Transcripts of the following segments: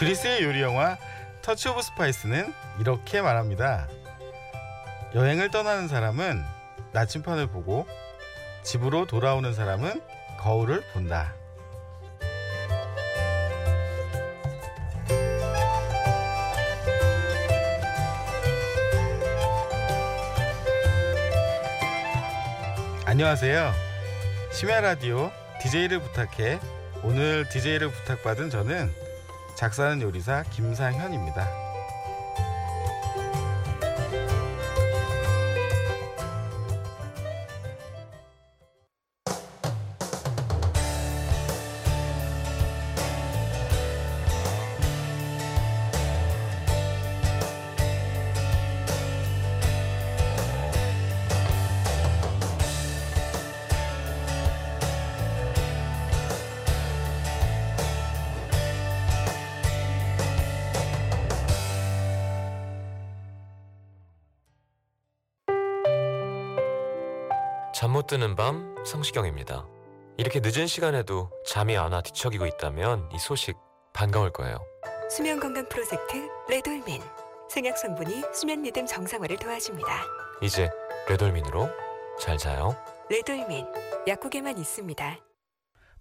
그리스의 요리 영화 Touch of Spice는 이렇게 말합니다. 여행을 떠나는 사람은 나침판을 보고 집으로 돌아오는 사람은 거울을 본다. 안녕하세요. 심야 라디오 DJ를 부탁해. 오늘 DJ를 부탁받은 저는 작사는 요리사 김상현입니다. 잠 못 드는 밤 성시경입니다. 이렇게 늦은 시간에도 잠이 안 와 뒤척이고 있다면 이 소식 반가울 거예요. 수면 건강 프로젝트 레돌민 생약 성분이 수면 리듬 정상화를 도와줍니다. 이제 레돌민으로 잘 자요. 레돌민 약국에만 있습니다.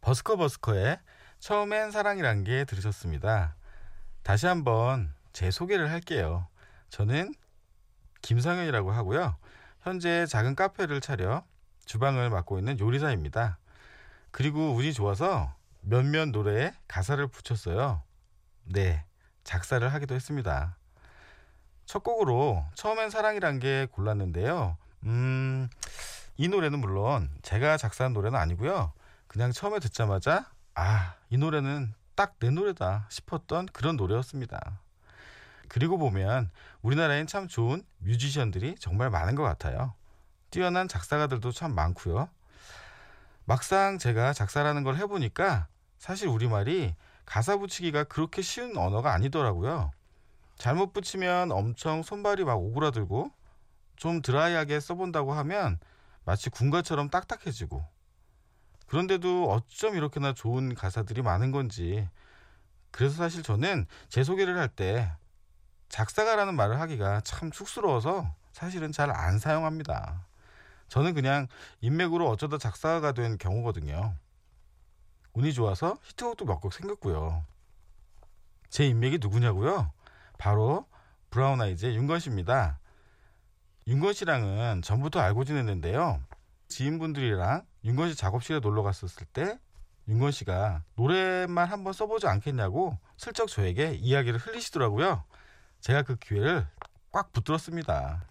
버스커 버스커의 처음엔 사랑이란 게 들으셨습니다. 다시 한번 제 소개를 할게요. 저는 김상현이라고 하고요. 현재 작은 카페를 차려 주방을 맡고 있는 요리사입니다. 그리고 운이 좋아서 몇몇 노래에 가사를 붙였어요. 네, 작사를 하기도 했습니다. 첫 곡으로 처음엔 사랑이란 게 골랐는데요. 음, 이 노래는 물론 제가 작사한 노래는 아니고요. 그냥 처음에 듣자마자 아, 이 노래는 딱 내 노래다 싶었던 그런 노래였습니다. 그리고 보면 우리나라엔 참 좋은 뮤지션들이 정말 많은 것 같아요. 뛰어난 작사가들도 참 많고요. 막상 제가 작사라는 걸 해보니까 사실 우리말이 가사 붙이기가 그렇게 쉬운 언어가 아니더라고요. 잘못 붙이면 엄청 손발이 막 오그라들고 좀 드라이하게 써본다고 하면 마치 군가처럼 딱딱해지고 그런데도 어쩜 이렇게나 좋은 가사들이 많은 건지 그래서 사실 저는 제 소개를 할 때 작사가라는 말을 하기가 참 쑥스러워서 사실은 잘 안 사용합니다. 저는 그냥 인맥으로 어쩌다 작사가 된 경우거든요. 운이 좋아서 히트곡도 몇 곡 생겼고요. 제 인맥이 누구냐고요? 바로 브라운 아이즈의 윤건 씨입니다. 윤건 씨랑은 전부터 알고 지냈는데요. 지인분들이랑 윤건 씨 작업실에 놀러 갔었을 때 윤건 씨가 노래만 한번 써보지 않겠냐고 슬쩍 저에게 이야기를 흘리시더라고요. 제가 그 기회를 꽉 붙들었습니다.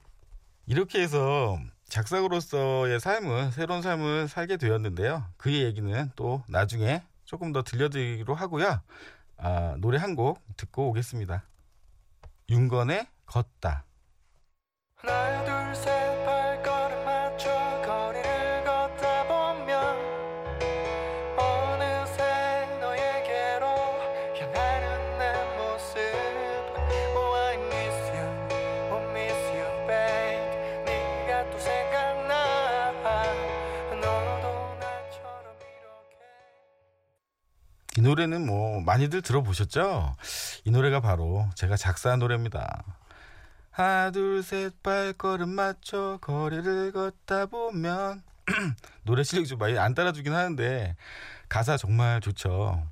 이렇게 해서 작사가로서의 삶은 새로운 삶을 살게 되었는데요. 그의 얘기는 또 나중에 조금 더 들려드리기로 하고요. 아, 노래 한 곡 듣고 오겠습니다. 윤건의 걷다. 하나 둘 셋 이 노래는 뭐 많이들 들어보셨죠? 이 노래가 바로 제가 작사한 노래입니다. 하나 둘 셋 발걸음 맞춰 거리를 걷다 보면 노래 실력이 좀 많이 안 따라주긴 하는데 가사 정말 좋죠.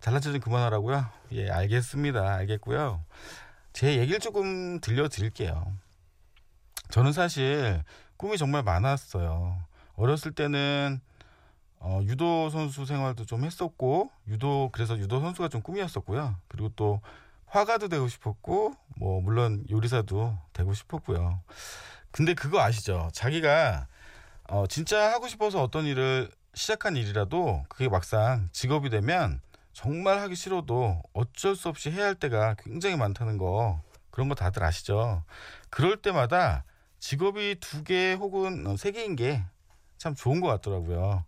잘난 척 좀 그만하라고요? 예, 알겠습니다. 알겠고요. 제 얘기를 조금 들려드릴게요. 저는 사실 꿈이 정말 많았어요. 어렸을 때는 어, 유도 선수 생활도 좀 했었고 유도 그래서 유도 선수가 좀 꿈이었었고요. 그리고 또 화가도 되고 싶었고 뭐 물론 요리사도 되고 싶었고요. 근데 그거 아시죠? 자기가 어, 진짜 하고 싶어서 어떤 일을 시작한 일이라도 그게 막상 직업이 되면 정말 하기 싫어도 어쩔 수 없이 해야 할 때가 굉장히 많다는 거 그런 거 다들 아시죠? 그럴 때마다 직업이 두 개 혹은 어, 세 개인 게 참 좋은 것 같더라고요.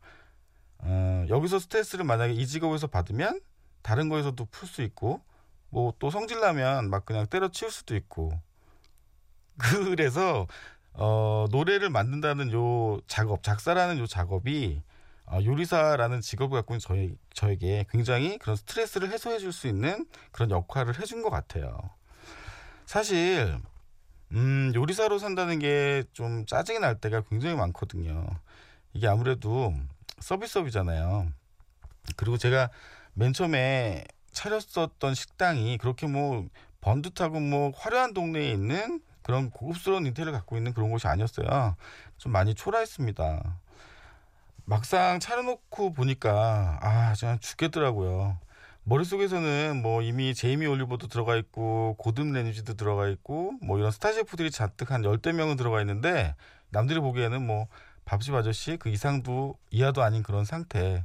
어, 여기서 스트레스를 만약에 이 직업에서 받으면 다른 거에서도 풀 수 있고 뭐 또 성질 나면 막 그냥 때려치울 수도 있고 그래서 어, 노래를 만든다는 요 작업 작사라는 요 작업이 어, 어, 요리사라는 직업을 갖고 있는 저희, 저에게 굉장히 그런 스트레스를 해소해 줄 수 있는 그런 역할을 해준 것 같아요. 사실 음, 요리사로 산다는 게 좀 짜증이 날 때가 굉장히 많거든요. 이게 아무래도 서비스업이잖아요. 그리고 제가 맨 처음에 차렸었던 식당이 그렇게 뭐 번듯하고 뭐 화려한 동네에 있는 그런 고급스러운 인테리어를 갖고 있는 그런 곳이 아니었어요. 좀 많이 초라했습니다. 막상 차려놓고 보니까 아 진짜 죽겠더라고요. 머릿속에서는 뭐 이미 제이미 올리버도 들어가 있고 고든 레니지도 들어가 있고 뭐 이런 스타 셰프들이 잔뜩 한 열대 명은 들어가 있는데 남들이 보기에는 뭐 밥집 아저씨 그 이상도 이하도 아닌 그런 상태.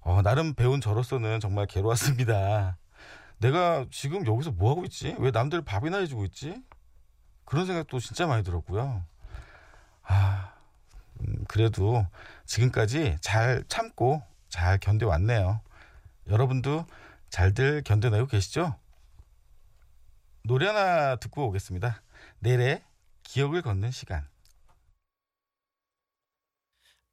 어, 나름 배운 저로서는 정말 괴로웠습니다. 내가 지금 여기서 뭐 하고 있지? 왜 남들 밥이나 해주고 있지? 그런 생각도 진짜 많이 들었고요. 아, 음, 그래도 지금까지 잘 참고 잘 견뎌왔네요. 여러분도 잘들 견뎌내고 계시죠? 노래 하나 듣고 오겠습니다. 내래 기억을 걷는 시간.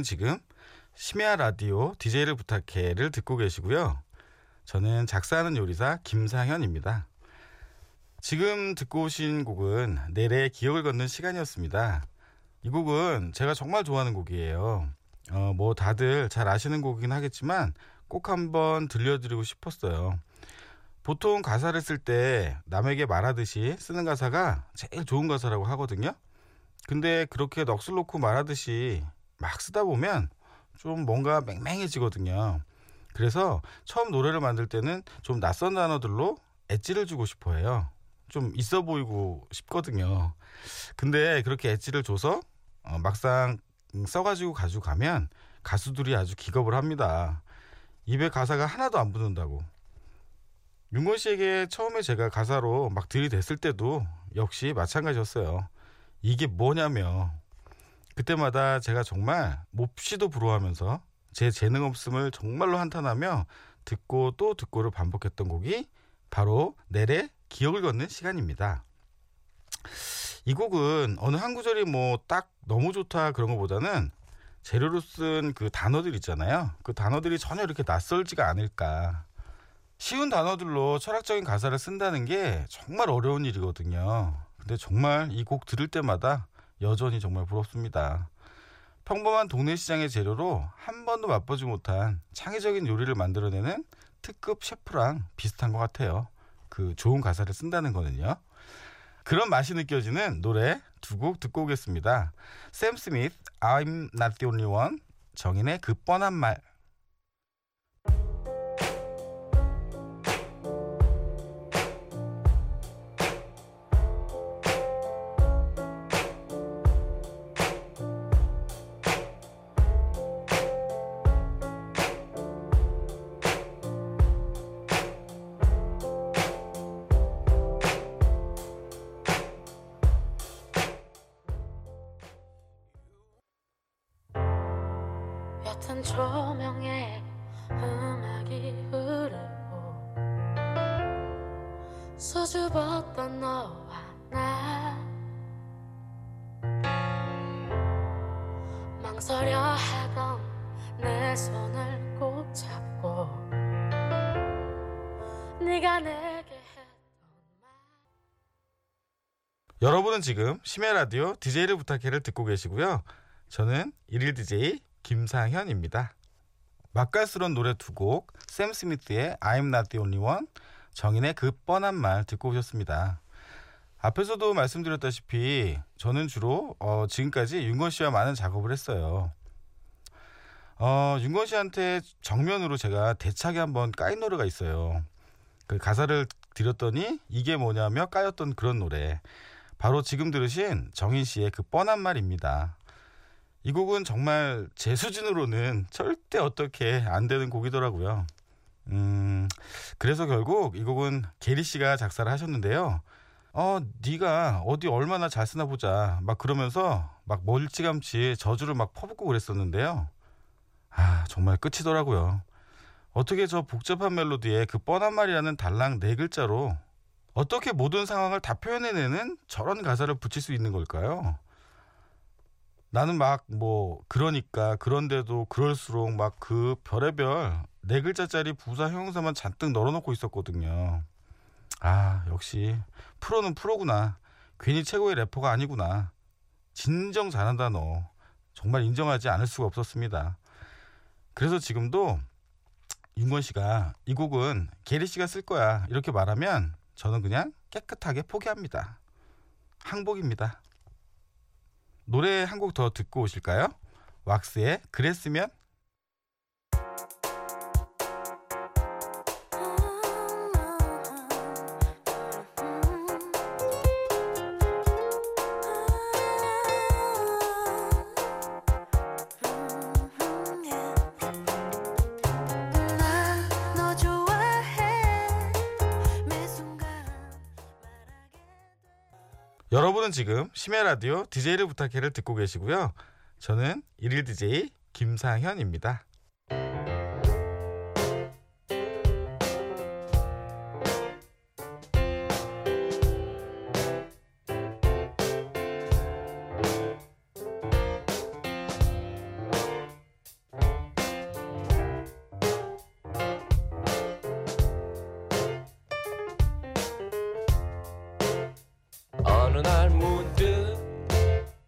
여러분은 지금 심야 라디오 DJ를 부탁해를 듣고 계시고요. 저는 작사하는 요리사 김상현입니다. 지금 듣고 오신 곡은 내래 기억을 걷는 시간이었습니다. 이 곡은 제가 정말 좋아하는 곡이에요. 어, 뭐 다들 잘 아시는 곡이긴 하겠지만 꼭 한번 들려드리고 싶었어요. 보통 가사를 쓸 때 남에게 말하듯이 쓰는 가사가 제일 좋은 가사라고 하거든요. 근데 그렇게 넋을 놓고 말하듯이 막 쓰다 보면 좀 뭔가 맹맹해지거든요. 그래서 처음 노래를 만들 때는 좀 낯선 단어들로 엣지를 주고 싶어 해요. 좀 있어 보이고 싶거든요. 근데 그렇게 엣지를 줘서 어, 막상 써가지고 가지고 가면 가수들이 아주 기겁을 합니다. 입에 가사가 하나도 안 붙는다고. 윤건 씨에게 처음에 제가 가사로 막 들이댔을 때도 역시 마찬가지였어요. 이게 뭐냐며. 그때마다 제가 정말 몹시도 부러워하면서 제 재능 없음을 정말로 한탄하며 듣고 또 듣고를 반복했던 곡이 바로 넬의 기억을 걷는 시간입니다. 이 곡은 어느 한 구절이 뭐 딱 너무 좋다 그런 것보다는 재료로 쓴 그 단어들 있잖아요. 그 단어들이 전혀 이렇게 낯설지가 않을까. 쉬운 단어들로 철학적인 가사를 쓴다는 게 정말 어려운 일이거든요. 근데 정말 이 곡 들을 때마다 여전히 정말 부럽습니다. 평범한 동네 시장의 재료로 한 번도 맛보지 못한 창의적인 요리를 만들어내는 특급 셰프랑 비슷한 것 같아요. 그 좋은 가사를 쓴다는 거는요. 그런 맛이 느껴지는 노래 두 곡 듣고 오겠습니다. 샘 스미스, I'm Not the Only One, 정인의 그 뻔한 말. 수줍었던 너와 나 망설여 하던 내 손을 꼭 잡고 네가 내게 여러분은 지금 심야 라디오 DJ를 부탁해를 듣고 계시고요. 저는 일일 DJ 김상현입니다. 맛깔스러운 노래 두 곡, 샘 스미스의 I'm Not the Only One, 정인의 그 뻔한 말 듣고 오셨습니다. 앞에서도 말씀드렸다시피 저는 주로 어, 지금까지 윤건 씨와 많은 작업을 했어요. 어, 윤건 씨한테 정면으로 제가 대차게 한번 까인 노래가 있어요. 그 가사를 드렸더니 이게 뭐냐며 까였던 그런 노래. 바로 지금 들으신 정인 씨의 그 뻔한 말입니다. 이 곡은 정말 제 수준으로는 절대 어떻게 안 되는 곡이더라고요. 음, 그래서 결국 이 곡은 게리 씨가 작사를 하셨는데요. 어, 네가 어디 얼마나 잘 쓰나 보자. 막 그러면서 막 멀찌감치 저주를 막 퍼붓고 그랬었는데요. 아, 정말 끝이더라고요. 어떻게 저 복잡한 멜로디에 그 뻔한 말이라는 달랑 네 글자로 어떻게 모든 상황을 다 표현해내는 저런 가사를 붙일 수 있는 걸까요? 나는 막 뭐 그러니까 그런데도 그럴수록 막 그 별의별 네 글자짜리 부사 형용사만 잔뜩 널어놓고 있었거든요. 아 역시 프로는 프로구나. 괜히 최고의 래퍼가 아니구나. 진정 잘한다 너. 정말 인정하지 않을 수가 없었습니다. 그래서 지금도 윤건 씨가 이 곡은 게리 씨가 쓸 거야 이렇게 말하면 저는 그냥 깨끗하게 포기합니다. 항복입니다. 노래 한 곡 더 듣고 오실까요? 왁스의 그랬으면 여러분은 지금 심야 라디오 DJ를 부탁해를 듣고 계시고요. 저는 일일 DJ 김상현입니다.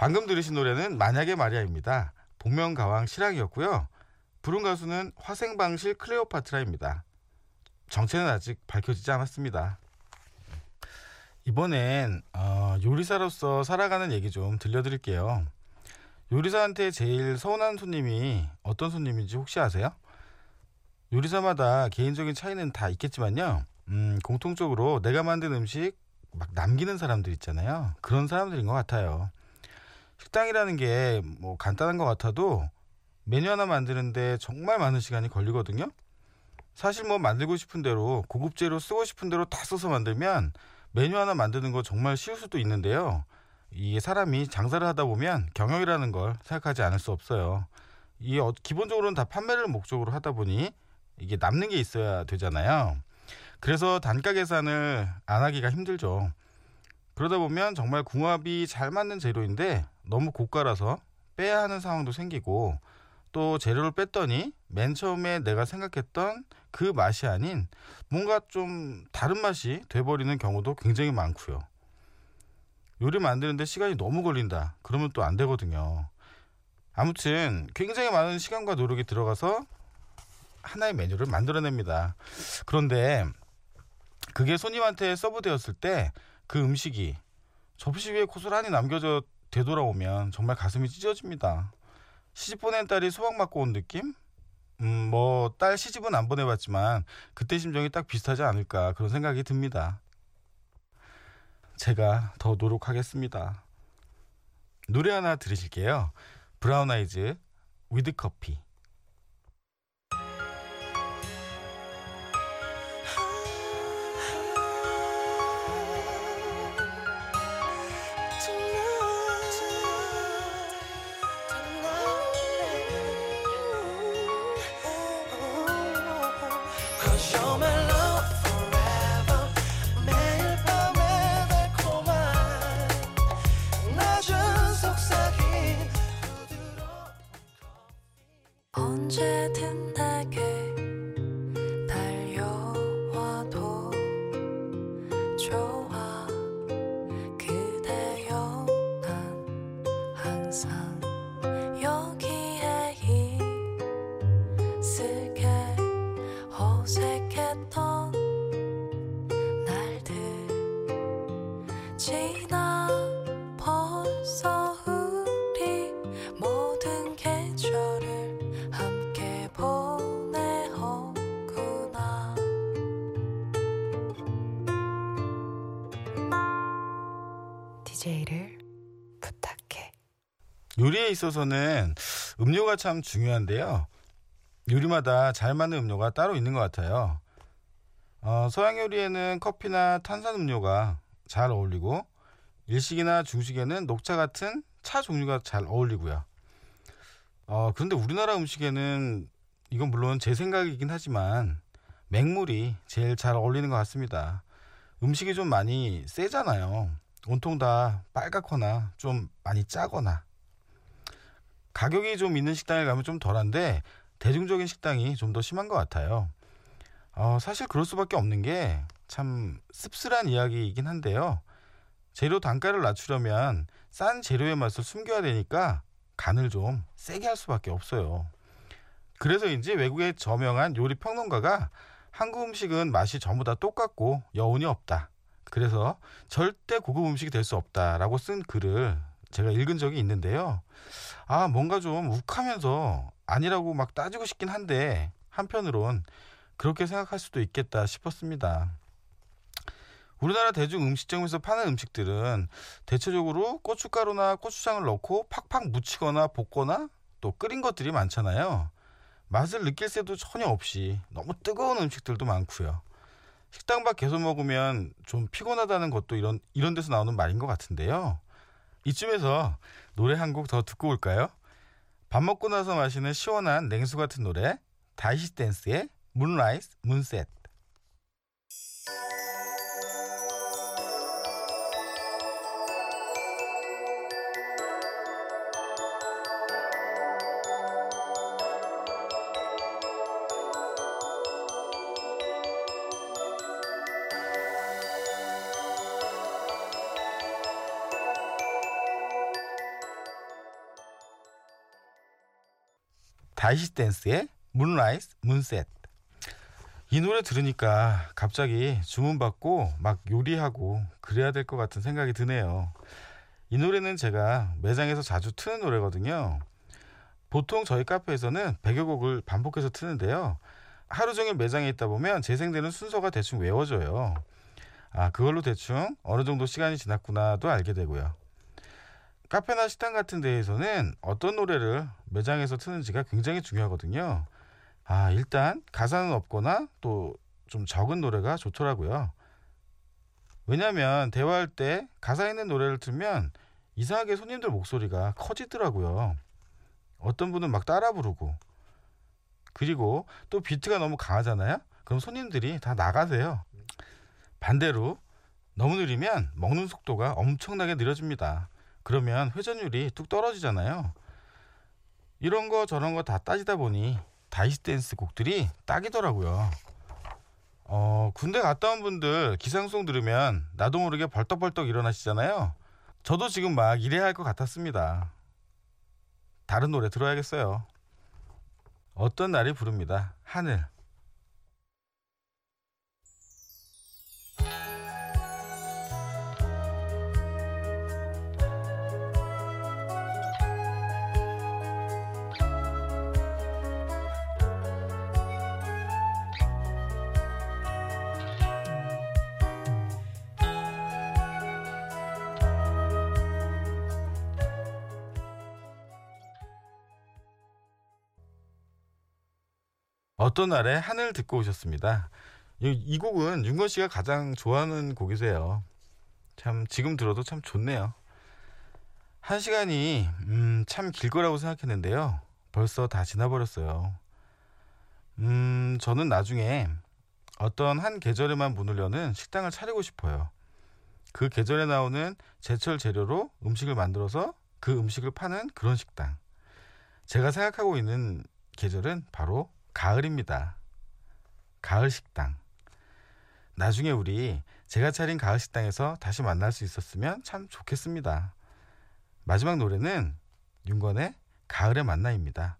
방금 들으신 노래는 만약에 마리아입니다. 복면가왕 실황이었고요. 부른 가수는 화생방실 클레오파트라입니다. 정체는 아직 밝혀지지 않았습니다. 이번엔 어, 요리사로서 살아가는 얘기 좀 들려드릴게요. 요리사한테 제일 서운한 손님이 어떤 손님인지 혹시 아세요? 요리사마다 개인적인 차이는 다 있겠지만요. 음, 공통적으로 내가 만든 음식 막 남기는 사람들 있잖아요. 그런 사람들인 것 같아요. 식당이라는 게 뭐 간단한 것 같아도 메뉴 하나 만드는데 정말 많은 시간이 걸리거든요. 사실 뭐 만들고 싶은 대로 고급 재료 쓰고 싶은 대로 다 써서 만들면 메뉴 하나 만드는 거 정말 쉬울 수도 있는데요. 이게 사람이 장사를 하다 보면 경영이라는 걸 생각하지 않을 수 없어요. 이게 어- 기본적으로는 다 판매를 목적으로 하다 보니 이게 남는 게 있어야 되잖아요. 그래서 단가 계산을 안 하기가 힘들죠. 그러다 보면 정말 궁합이 잘 맞는 재료인데 너무 고가라서 빼야 하는 상황도 생기고 또 재료를 뺐더니 맨 처음에 내가 생각했던 그 맛이 아닌 뭔가 좀 다른 맛이 돼버리는 경우도 굉장히 많고요. 요리 만드는데 시간이 너무 걸린다. 그러면 또 안 되거든요. 아무튼 굉장히 많은 시간과 노력이 들어가서 하나의 메뉴를 만들어냅니다. 그런데 그게 손님한테 서브되었을 때 그 음식이 접시 위에 고스란히 남겨져 되돌아오면 정말 가슴이 찢어집니다. 시집 보낸 딸이 수박 맞고 온 느낌? 음, 뭐, 딸 시집은 안 보내봤지만, 그때 심정이 딱 비슷하지 않을까, 그런 생각이 듭니다. 제가 더 노력하겠습니다. 노래 하나 들으실게요. 브라운 아이즈, 위드 커피. DJ를 부탁해. 요리에 있어서는 음료가 참 중요한데요. 요리마다 잘 맞는 음료가 따로 있는 것 같아요. 어, 서양 요리에는 커피나 탄산 음료가 잘 어울리고 일식이나 중식에는 녹차 같은 차 종류가 잘 어울리고요. 어, 그런데 우리나라 음식에는 이건 물론 제 생각이긴 하지만 맹물이 제일 잘 어울리는 것 같습니다. 음식이 좀 많이 세잖아요. 온통 다 빨갛거나 좀 많이 짜거나 가격이 좀 있는 식당에 가면 좀 덜한데 대중적인 식당이 좀 더 심한 것 같아요. 어, 사실 그럴 수밖에 없는 게 참 씁쓸한 이야기이긴 한데요. 재료 단가를 낮추려면 싼 재료의 맛을 숨겨야 되니까 간을 좀 세게 할 수밖에 없어요. 그래서인지 외국의 저명한 요리 평론가가 한국 음식은 맛이 전부 다 똑같고 여운이 없다. 그래서 절대 고급 음식이 될 수 없다라고 쓴 글을 제가 읽은 적이 있는데요. 아, 뭔가 좀 욱하면서 아니라고 막 따지고 싶긴 한데 한편으론 그렇게 생각할 수도 있겠다 싶었습니다. 우리나라 대중 음식점에서 파는 음식들은 대체적으로 고춧가루나 고추장을 넣고 팍팍 묻히거나 볶거나 또 끓인 것들이 많잖아요. 맛을 느낄 새도 전혀 없이 너무 뜨거운 음식들도 많고요. 식당 밖 계속 먹으면 좀 피곤하다는 것도 이런 이런 데서 나오는 말인 것 같은데요. 이쯤에서 노래 한 곡 더 듣고 올까요? 밥 먹고 나서 마시는 시원한 냉수 같은 노래 다이시 댄스의 문라이즈 문셋 Daishi Dance의 Moonrise Moonset 이 노래 들으니까 갑자기 주문받고 막 요리하고 그래야 될 것 같은 생각이 드네요. 이 노래는 제가 매장에서 자주 트는 노래거든요. 보통 저희 카페에서는 100여 곡을 반복해서 트는데요. 하루 종일 매장에 있다 보면 재생되는 순서가 대충 외워져요. 아, 그걸로 대충 어느 정도 시간이 지났구나도 알게 되고요. 카페나 식당 같은 데에서는 어떤 노래를 매장에서 트는지가 굉장히 중요하거든요. 아, 일단 가사는 없거나 또 좀 적은 노래가 좋더라고요. 왜냐면 대화할 때 가사 있는 노래를 틀면 이상하게 손님들 목소리가 커지더라고요. 어떤 분은 막 따라 부르고 그리고 또 비트가 너무 강하잖아요. 그럼 손님들이 다 나가세요. 반대로 너무 느리면 먹는 속도가 엄청나게 느려집니다. 그러면 회전율이 뚝 떨어지잖아요. 이런 거 저런 거 다 따지다 보니 다이스 댄스 곡들이 딱이더라고요. 어, 군대 갔다 온 분들 기상송 들으면 나도 모르게 벌떡벌떡 일어나시잖아요. 저도 지금 막 이래야 할 것 같았습니다. 다른 노래 들어야겠어요. 어떤 날이 부릅니다. 하늘. 어떤 날에 하늘 듣고 오셨습니다. 이, 이 곡은 윤건 씨가 가장 좋아하는 곡이세요. 참 지금 들어도 참 좋네요. 한 시간이 음, 참 길 거라고 생각했는데요. 벌써 다 지나버렸어요. 음, 저는 나중에 어떤 한 계절에만 문을 여는 식당을 차리고 싶어요. 그 계절에 나오는 제철 재료로 음식을 만들어서 그 음식을 파는 그런 식당. 제가 생각하고 있는 계절은 바로 가을입니다. 가을 식당. 나중에 우리 제가 차린 가을 식당에서 다시 만날 수 있었으면 참 좋겠습니다. 마지막 노래는 윤건의 가을의 만남입니다.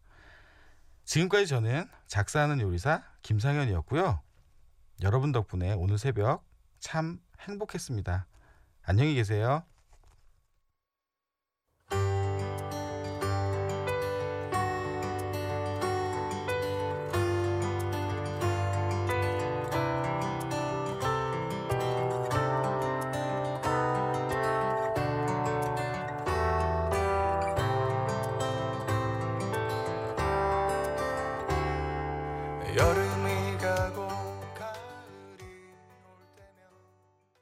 지금까지 저는 작사하는 요리사 김상현이었고요. 여러분 덕분에 오늘 새벽 참 행복했습니다. 안녕히 계세요.